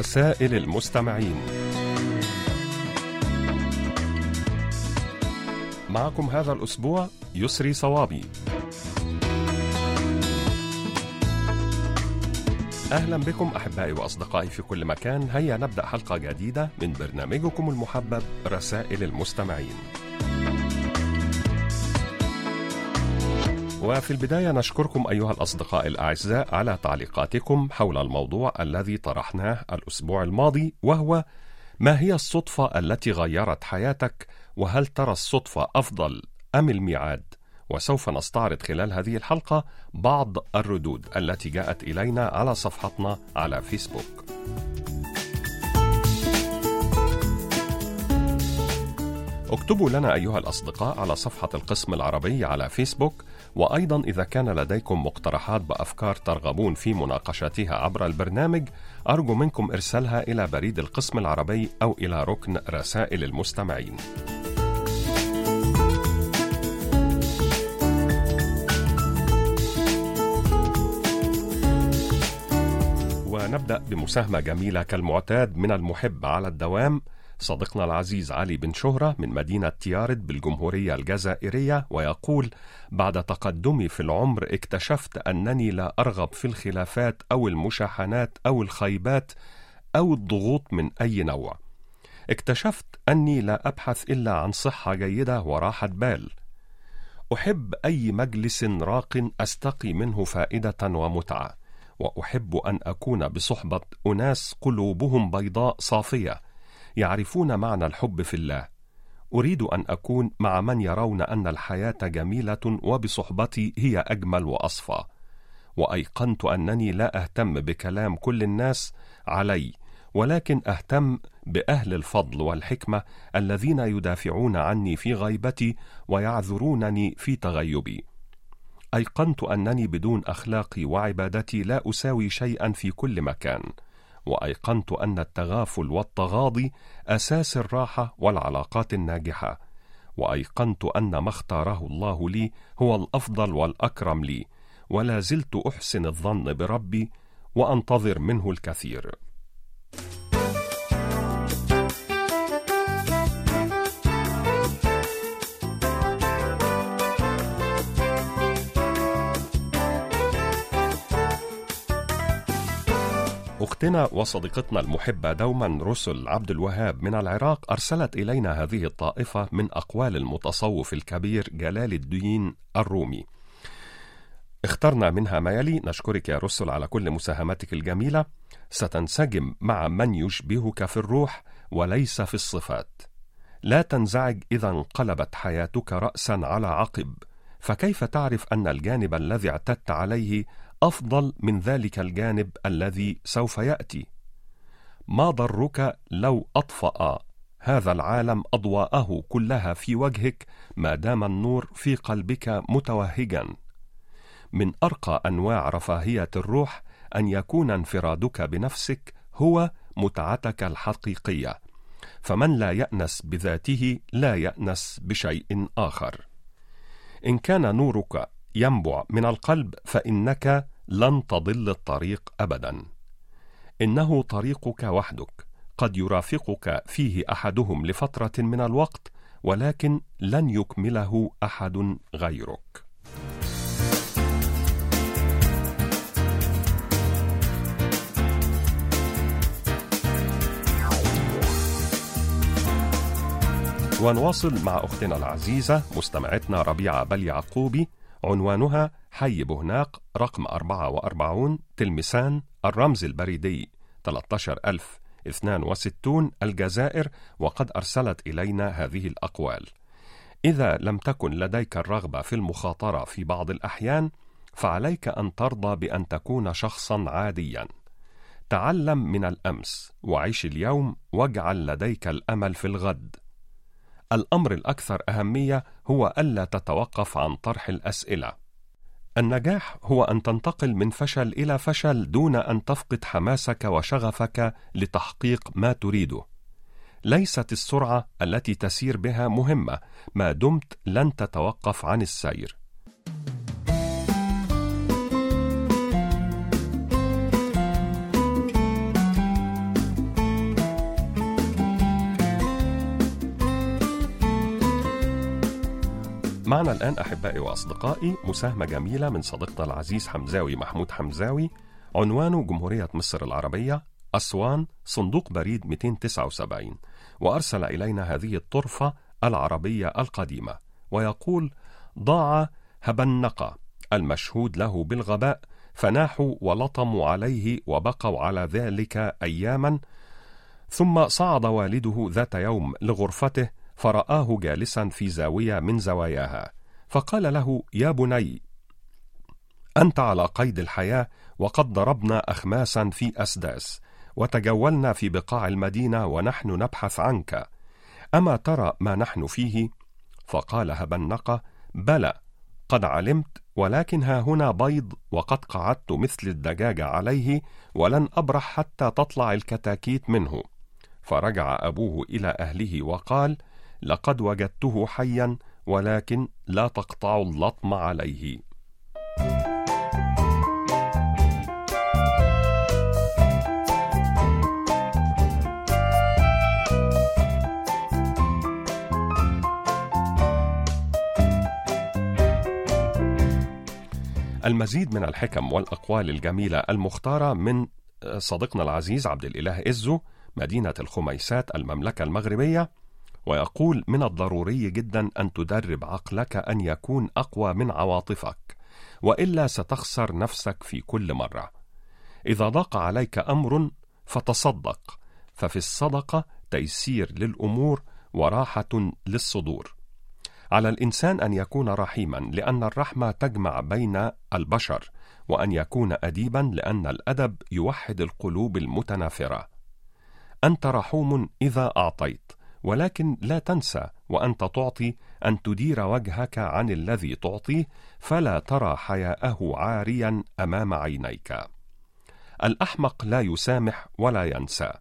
رسائل المستمعين. معكم هذا الأسبوع يسري صوابي. أهلا بكم أحبائي وأصدقائي في كل مكان. هيا نبدأ حلقة جديدة من برنامجكم المحبب رسائل المستمعين. وفي البداية نشكركم أيها الأصدقاء الأعزاء على تعليقاتكم حول الموضوع الذي طرحناه الأسبوع الماضي وهو ما هي الصدفة التي غيرت حياتك وهل ترى الصدفة أفضل أم الميعاد؟ وسوف نستعرض خلال هذه الحلقة بعض الردود التي جاءت إلينا على صفحتنا على فيسبوك. اكتبوا لنا أيها الأصدقاء على صفحة القسم العربي على فيسبوك وأيضا إذا كان لديكم مقترحات بأفكار ترغبون في مناقشتها عبر البرنامج أرجو منكم إرسالها إلى بريد القسم العربي أو إلى ركن رسائل المستمعين. ونبدأ بمساهمة جميلة كالمعتاد من المحب على الدوام صديقنا العزيز علي بن شهرة من مدينة تيارد بالجمهورية الجزائرية ويقول بعد تقدمي في العمر اكتشفت أنني لا أرغب في الخلافات أو المشاحنات أو الخيبات أو الضغوط من أي نوع. اكتشفت أني لا أبحث إلا عن صحة جيدة وراحة بال. أحب أي مجلس راق أستقي منه فائدة ومتعة. وأحب أن أكون بصحبة أناس قلوبهم بيضاء صافية. يعرفون معنى الحب في الله. أريد أن أكون مع من يرون أن الحياة جميلة وبصحبتي هي أجمل وأصفى. وأيقنت أنني لا أهتم بكلام كل الناس علي ولكن أهتم بأهل الفضل والحكمة الذين يدافعون عني في غيبتي ويعذرونني في تغيبي. أيقنت أنني بدون أخلاقي وعبادتي لا أساوي شيئا في كل مكان. وأيقنت أن التغافل والتغاضي أساس الراحة والعلاقات الناجحة وأيقنت أن ما اختاره الله لي هو الأفضل والأكرم لي ولا زلت أحسن الظن بربي وأنتظر منه الكثير. أختنا وصديقتنا المحبة دوما رسل عبد الوهاب من العراق أرسلت إلينا هذه الطائفة من أقوال المتصوف الكبير جلال الدين الرومي. اخترنا منها ما يلي نشكرك يا رسل على كل مساهماتك الجميلة ستنسجم مع من يشبهك في الروح وليس في الصفات. لا تنزعج إذا انقلبت حياتك رأسا على عقب فكيف تعرف أن الجانب الذي اعتدت عليه أفضل من ذلك الجانب الذي سوف يأتي. ما ضرك لو أطفأ؟ هذا العالم أضواءه كلها في وجهك ما دام النور في قلبك متوهجا. من أرقى أنواع رفاهية الروح أن يكون انفرادك بنفسك هو متعتك الحقيقية. فمن لا يأنس بذاته لا يأنس بشيء آخر. إن كان نورك ينبع من القلب فإنك لن تضل الطريق ابدا. إنه طريقك وحدك قد يرافقك فيه أحدهم لفترة من الوقت ولكن لن يكمله أحد غيرك. ونواصل مع أختنا العزيزة مستمعتنا ربيعة بل يعقوبي عنوانها حي بهناق رقم 44 تلمسان الرمز البريدي 13062 الجزائر وقد أرسلت إلينا هذه الأقوال. إذا لم تكن لديك الرغبة في المخاطرة في بعض الأحيان فعليك أن ترضى بأن تكون شخصا عاديا. تعلم من الأمس وعيش اليوم واجعل لديك الأمل في الغد. الأمر الأكثر أهمية هو ألا تتوقف عن طرح الأسئلة. النجاح هو أن تنتقل من فشل إلى فشل دون أن تفقد حماسك وشغفك لتحقيق ما تريده. ليست السرعة التي تسير بها مهمة ما دمت لن تتوقف عن السير. معنا الآن أحبائي وأصدقائي مساهمة جميلة من صديقنا العزيز حمزاوي محمود حمزاوي عنوانه جمهورية مصر العربية أسوان صندوق بريد 279 وأرسل إلينا هذه الطرفة العربية القديمة ويقول ضاع هبنقة المشهود له بالغباء فناحوا ولطموا عليه وبقوا على ذلك أياما ثم صعد والده ذات يوم لغرفته فرآه جالسا في زاوية من زواياها فقال له يا بني أنت على قيد الحياة وقد ضربنا أخماسا في أسداس وتجولنا في بقاع المدينة ونحن نبحث عنك أما ترى ما نحن فيه؟ فقال هبنقة بلى قد علمت ولكن ها هنا بيض وقد قعدت مثل الدجاجة عليه ولن أبرح حتى تطلع الكتاكيت منه فرجع أبوه إلى أهله وقال لقد وجدته حيا ولكن لا تقطعوا اللطم عليه. المزيد من الحكم والأقوال الجميلة المختارة من صديقنا العزيز عبد الإله إزو مدينة الخميسات المملكة المغربية. ويقول من الضروري جدا أن تدرب عقلك أن يكون أقوى من عواطفك وإلا ستخسر نفسك في كل مرة. إذا ضاق عليك أمر فتصدق ففي الصدقة تيسير للأمور وراحة للصدور. على الإنسان أن يكون رحيما لأن الرحمة تجمع بين البشر وأن يكون أديبا لأن الأدب يوحد القلوب المتنافرة. أنت رحوم إذا أعطيت. ولكن لا تنسى وأنت تعطي أن تدير وجهك عن الذي تعطيه فلا ترى حياءه عاريا أمام عينيك. الأحمق لا يسامح ولا ينسى.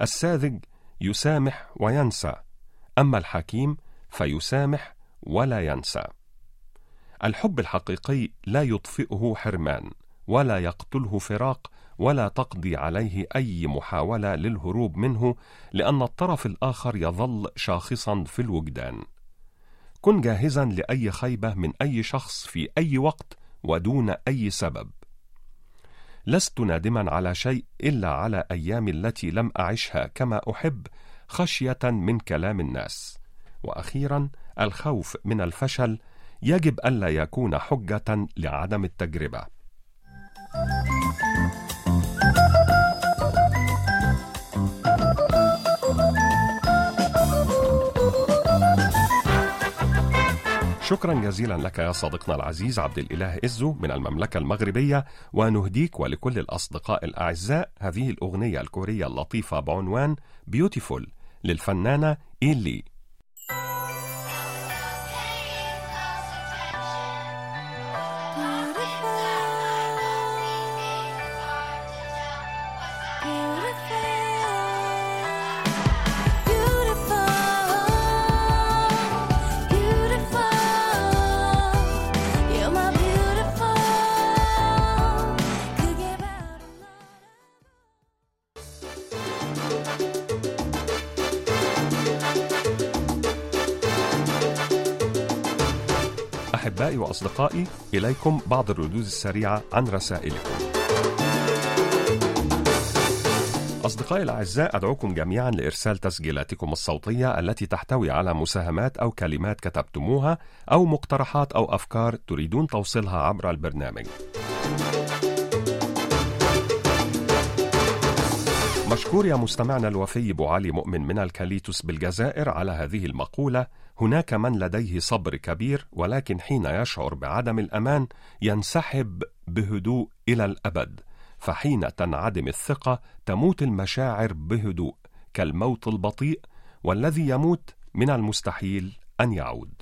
الساذج يسامح وينسى. أما الحكيم فيسامح ولا ينسى. الحب الحقيقي لا يطفئه حرمان ولا يقتله فراق ولا تقضي عليه أي محاولة للهروب منه لأن الطرف الآخر يظل شاخصا في الوجدان. كن جاهزا لأي خيبة من أي شخص في أي وقت ودون أي سبب. لست نادما على شيء إلا على أيامي التي لم أعشها كما أحب خشية من كلام الناس. وأخيرا الخوف من الفشل يجب ألا يكون حجة لعدم التجربة. شكرا جزيلا لك يا صديقنا العزيز عبد الإله إزو من المملكة المغربية ونهديك ولكل الأصدقاء الأعزاء هذه الأغنية الكورية اللطيفة بعنوان بيوتيفول للفنانة إيلي. أحبائي وأصدقائي إليكم بعض الردود السريعة عن رسائلكم أصدقائي الأعزاء أدعوكم جميعا لإرسال تسجيلاتكم الصوتية التي تحتوي على مساهمات أو كلمات كتبتموها أو مقترحات أو أفكار تريدون توصيلها عبر البرنامج. مشكور يا مستمعنا الوفي أبو علي مؤمن من الكاليتوس بالجزائر على هذه المقولة هناك من لديه صبر كبير ولكن حين يشعر بعدم الأمان ينسحب بهدوء إلى الأبد. فحين تنعدم الثقة تموت المشاعر بهدوء كالموت البطيء والذي يموت من المستحيل أن يعود.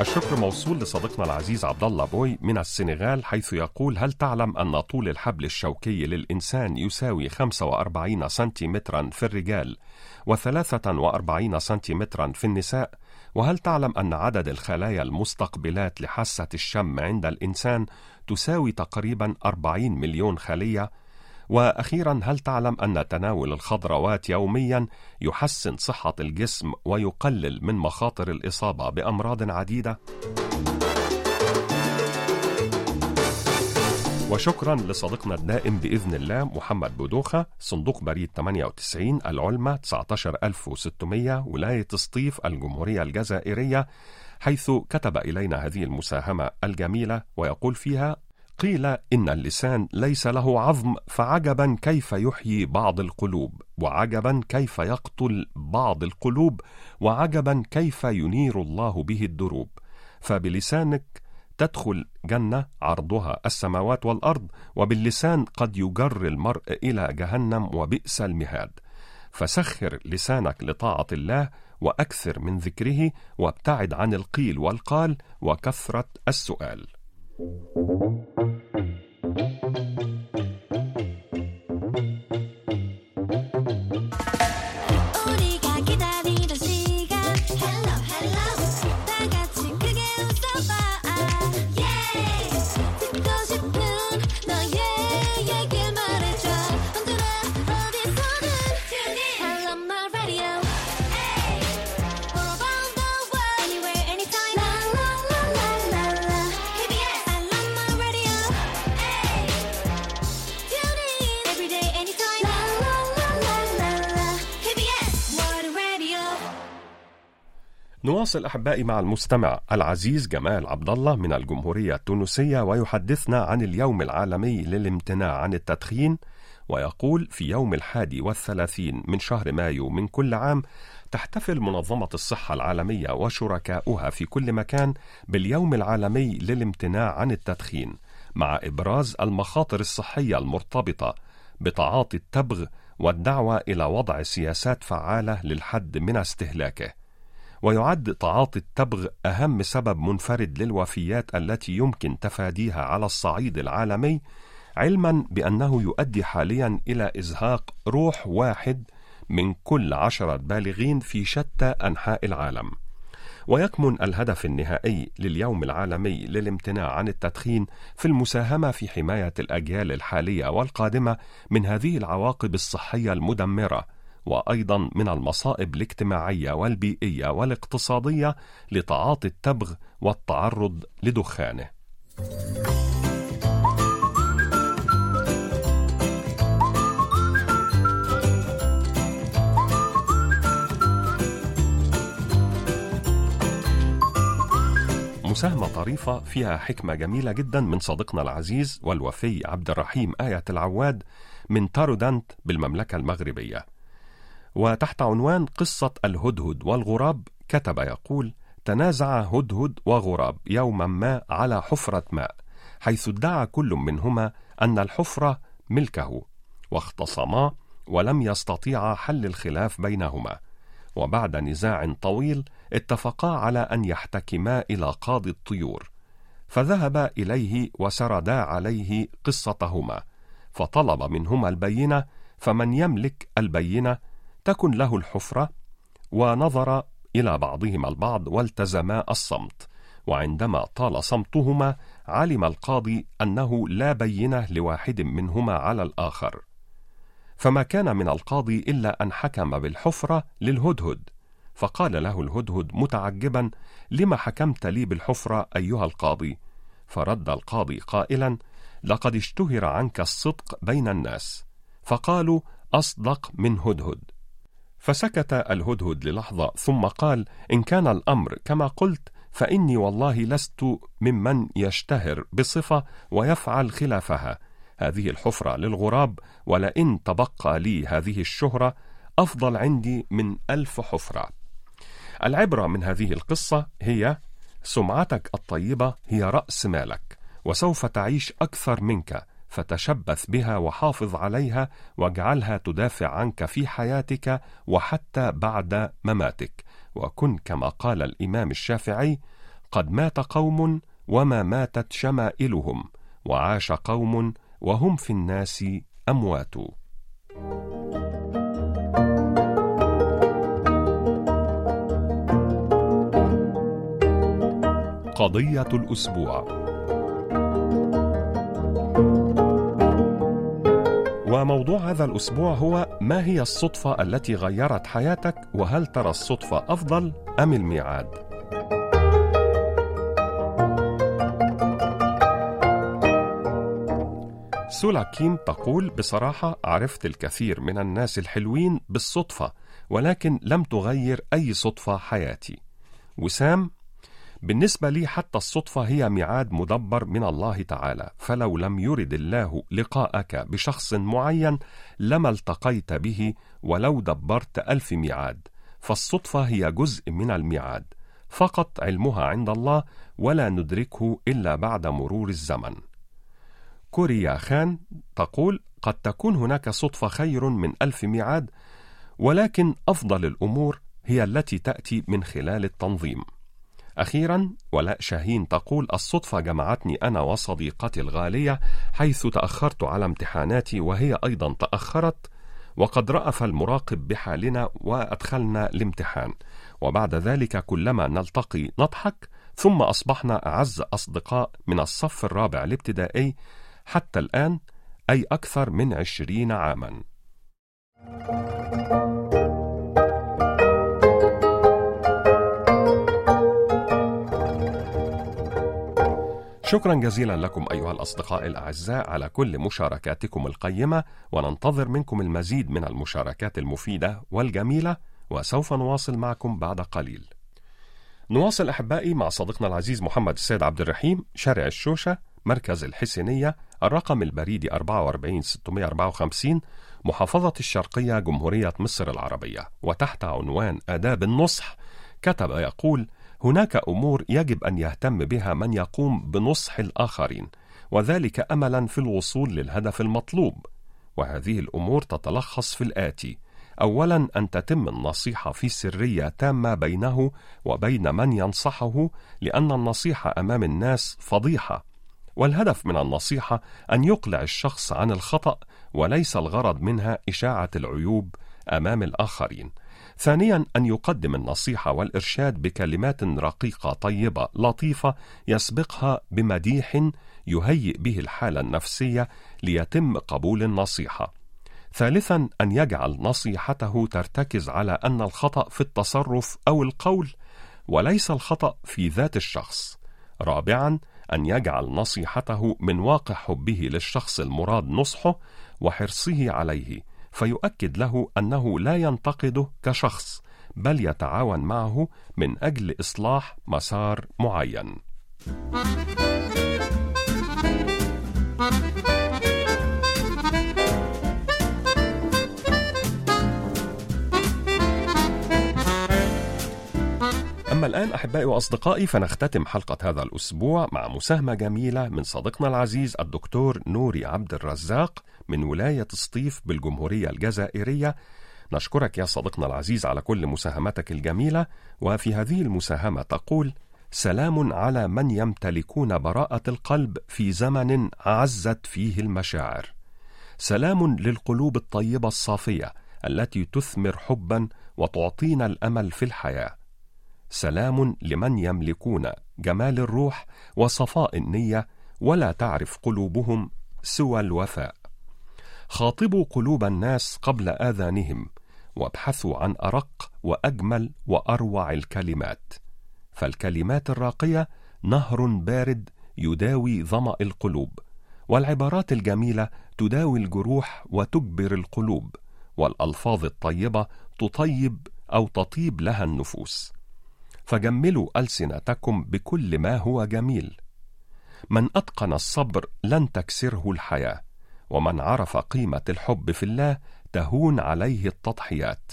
الشكر موصول لصديقنا العزيز عبد الله بوي من السنغال حيث يقول هل تعلم أن طول الحبل الشوكي للإنسان يساوي 45 سنتيمترا في الرجال و43 سنتيمترا في النساء؟ وهل تعلم أن عدد الخلايا المستقبلات لحاسة الشم عند الإنسان تساوي تقريبا 40 مليون خلية؟ وأخيرا هل تعلم أن تناول الخضروات يوميا يحسن صحة الجسم ويقلل من مخاطر الإصابة بأمراض عديدة؟ وشكرا لصديقنا الدائم بإذن الله محمد بودوخة صندوق بريد 98 العلمة 19600 ولاية سطيف الجمهورية الجزائرية حيث كتب إلينا هذه المساهمة الجميلة ويقول فيها قيل إن اللسان ليس له عظم فعجبا كيف يحيي بعض القلوب وعجبا كيف يقتل بعض القلوب وعجبا كيف ينير الله به الدروب. فبلسانك تدخل جنة عرضها السماوات والأرض وباللسان قد يجر المرء إلى جهنم وبئس المهاد. فسخر لسانك لطاعة الله وأكثر من ذكره وابتعد عن القيل والقال وكثرة السؤال. Thank you. نواصل أحبائي مع المستمع العزيز جمال عبد الله من الجمهورية التونسية ويحدثنا عن اليوم العالمي للامتناع عن التدخين ويقول في يوم الحادي والثلاثين من شهر مايو من كل عام تحتفل منظمة الصحة العالمية وشركاؤها في كل مكان باليوم العالمي للامتناع عن التدخين مع إبراز المخاطر الصحية المرتبطة بتعاطي التبغ والدعوة إلى وضع سياسات فعالة للحد من استهلاكه. ويعد تعاطي التبغ أهم سبب منفرد للوفيات التي يمكن تفاديها على الصعيد العالمي علما بأنه يؤدي حاليا إلى إزهاق روح واحد من كل عشرة بالغين في شتى أنحاء العالم. ويكمن الهدف النهائي لليوم العالمي للامتناع عن التدخين في المساهمة في حماية الأجيال الحالية والقادمة من هذه العواقب الصحية المدمرة. وأيضا من المصائب الاجتماعية والبيئية والاقتصادية لتعاطي التبغ والتعرض لدخانه. مساهمة طريفة فيها حكمة جميلة جدا من صديقنا العزيز والوفي عبد الرحيم آية العواد من تارودانت بالمملكة المغربية. وتحت عنوان قصة الهدهد والغراب كتب يقول: تنازع هدهد وغراب يوما ما على حفرة ماء، حيث ادعى كل منهما أن الحفرة ملكه، واختصما ولم يستطيعا حل الخلاف بينهما، وبعد نزاع طويل اتفقا على أن يحتكما إلى قاضي الطيور، فذهبا إليه وسردا عليه قصتهما، فطلب منهما البينة، فمن يملك البينة تكن له الحفرة ونظر إلى بعضهما البعض والتزما الصمت وعندما طال صمتهما علم القاضي أنه لا بينة لواحد منهما على الآخر. فما كان من القاضي إلا أن حكم بالحفرة للهدهد فقال له الهدهد متعجبا لم حكمت لي بالحفرة أيها القاضي؟ فرد القاضي قائلا لقد اشتهر عنك الصدق بين الناس. فقالوا أصدق من هدهد. فسكت الهدهد للحظة ثم قال: إن كان الأمر كما قلت فإني والله لست ممن يشتهر بصفة ويفعل خلافها. هذه الحفرة للغراب ولئن تبقى لي هذه الشهرة أفضل عندي من ألف حفرة. العبرة من هذه القصة هي: سمعتك الطيبة هي رأس مالك، وسوف تعيش أكثر منك. فتشبث بها وحافظ عليها واجعلها تدافع عنك في حياتك وحتى بعد مماتك. وكن كما قال الإمام الشافعي قد مات قوم وما ماتت شمائلهم وعاش قوم وهم في الناس أموات. قضية الأسبوع. وموضوع هذا الأسبوع هو ما هي الصدفة التي غيرت حياتك وهل ترى الصدفة أفضل أم الميعاد؟ سولا كيم تقول بصراحة عرفت الكثير من الناس الحلوين بالصدفة ولكن لم تغير أي صدفة حياتي وسام بالنسبة لي حتى الصدفة هي ميعاد مدبر من الله تعالى. فلو لم يرد الله لقاءك بشخص معين لما التقيت به ولو دبرت ألف ميعاد. فالصدفة هي جزء من الميعاد. فقط علمها عند الله ولا ندركه إلا بعد مرور الزمن. كوريا خان تقول قد تكون هناك صدفة خير من ألف ميعاد ولكن أفضل الأمور هي التي تأتي من خلال التنظيم. أخيرا ولاء شاهين تقول الصدفة جمعتني أنا وصديقتي الغالية حيث تأخرت على امتحاناتي وهي أيضا تأخرت وقد رأف المراقب بحالنا وأدخلنا الامتحان. وبعد ذلك كلما نلتقي نضحك ثم أصبحنا أعز أصدقاء من الصف الرابع الابتدائي حتى الآن أي أكثر من عشرين عاماً. شكرا جزيلا لكم أيها الأصدقاء الأعزاء على كل مشاركاتكم القيمة وننتظر منكم المزيد من المشاركات المفيدة والجميلة وسوف نواصل معكم بعد قليل. نواصل أحبائي مع صديقنا العزيز محمد السيد عبد الرحيم شارع الشوشة مركز الحسينية الرقم البريدي 44654 محافظة الشرقية جمهورية مصر العربية وتحت عنوان آداب النصح كتب يقول هناك أمور يجب أن يهتم بها من يقوم بنصح الآخرين وذلك املا في الوصول للهدف المطلوب. وهذه الأمور تتلخص في الآتي. اولا أن تتم النصيحة في سرية تامة بينه وبين من ينصحه لأن النصيحة أمام الناس فضيحة. والهدف من النصيحة أن يقلع الشخص عن الخطأ وليس الغرض منها إشاعة العيوب أمام الآخرين. ثانيا أن يقدم النصيحة والإرشاد بكلمات رقيقة طيبة لطيفة يسبقها بمديح يهيئ به الحالة النفسية ليتم قبول النصيحة. ثالثا أن يجعل نصيحته ترتكز على أن الخطأ في التصرف أو القول وليس الخطأ في ذات الشخص. رابعا أن يجعل نصيحته من واقع حبه للشخص المراد نصحه وحرصه عليه. فيؤكد له أنه لا ينتقده كشخص بل يتعاون معه من أجل إصلاح مسار معين. أما الآن أحبائي وأصدقائي فنختتم حلقة هذا الأسبوع مع مساهمة جميلة من صديقنا العزيز الدكتور نوري عبد الرزاق من ولاية سطيف بالجمهورية الجزائرية. نشكرك يا صديقنا العزيز على كل مساهمتك الجميلة وفي هذه المساهمة تقول سلام على من يمتلكون براءة القلب في زمن عزت فيه المشاعر. سلام للقلوب الطيبة الصافية التي تثمر حبا وتعطينا الأمل في الحياة. سلام لمن يملكون جمال الروح وصفاء النية ولا تعرف قلوبهم سوى الوفاء. خاطبوا قلوب الناس قبل آذانهم وابحثوا عن أرق وأجمل وأروع الكلمات. فالكلمات الراقية نهر بارد يداوي ظمأ القلوب والعبارات الجميلة تداوي الجروح وتجبر القلوب والألفاظ الطيبة تطيب أو تطيب لها النفوس. فجملوا ألسنتكم بكل ما هو جميل. من أتقن الصبر لن تكسره الحياة ومن عرف قيمة الحب في الله تهون عليه التضحيات.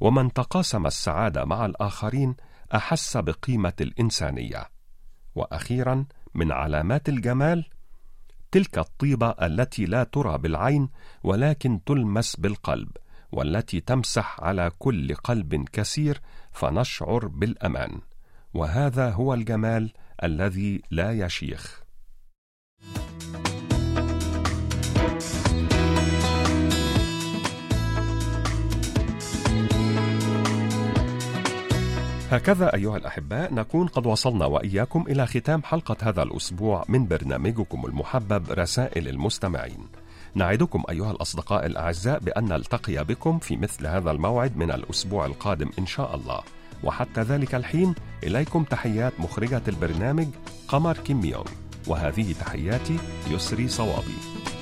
ومن تقاسم السعادة مع الآخرين أحس بقيمة الإنسانية. وأخيرا من علامات الجمال تلك الطيبة التي لا ترى بالعين ولكن تلمس بالقلب. والتي تمسح على كل قلب كثير فنشعر بالأمان. وهذا هو الجمال الذي لا يشيخ هكذا أيها الأحباء نكون قد وصلنا وإياكم إلى ختام حلقة هذا الأسبوع من برنامجكم المحبب رسائل المستمعين. نعدكم أيها الأصدقاء الأعزاء بأن نلتقي بكم في مثل هذا الموعد من الأسبوع القادم إن شاء الله. وحتى ذلك الحين إليكم تحيات مخرجة البرنامج قمر كيم يونغ. وهذه تحياتي يسري صوابي.